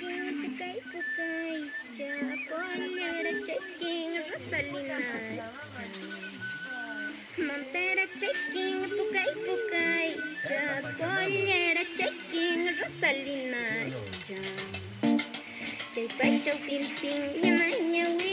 pukay, pukay. Chaponera, checking, Rosalina. Montera, checking, pukay, pukay. Chaponera, checking, Rosalina. Chay, chay, pin, pin, yana, yana,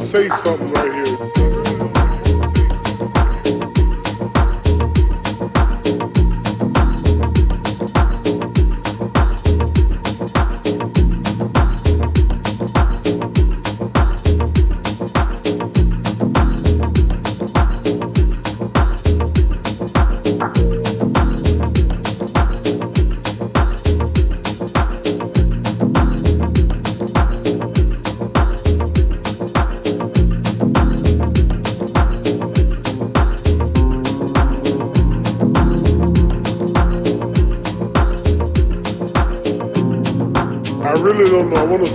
say something right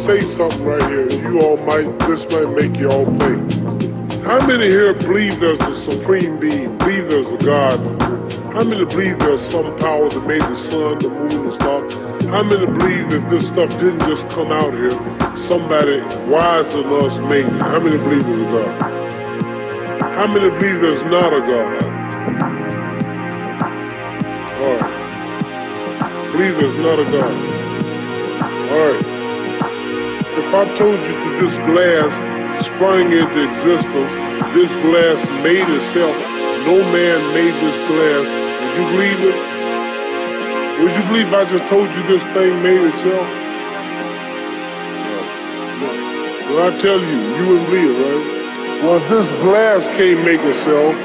say something right here. You all might, this might make you all think. How many here believe there's a supreme being, believe there's a God? How many believe there's some power that made the sun, the moon, the stars? How many believe that this stuff didn't just come out here? Somebody wiser than us made it. How many believe there's a God? How many believe there's not a God? All right. Believe there's not a God. All right. If I told you that this glass sprang into existence, this glass made itself, no man made this glass, would you believe it? Would you believe I just told you this thing made itself? Well, I tell you, you wouldn't believe it, right? Well, this glass can't make itself.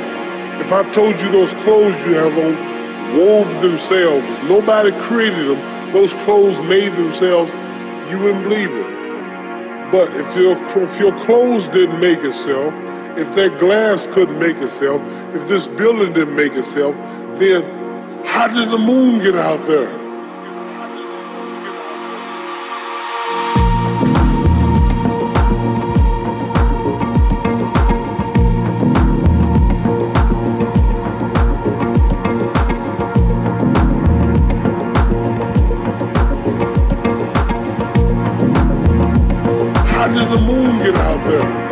If I told you those clothes you have on wove themselves. Nobody created them. Those clothes made themselves. You wouldn't believe it. But if your if your clothes didn't make itself, if that glass couldn't make itself, if this building didn't make itself, then how did the moon get out there? How did the moon get out there?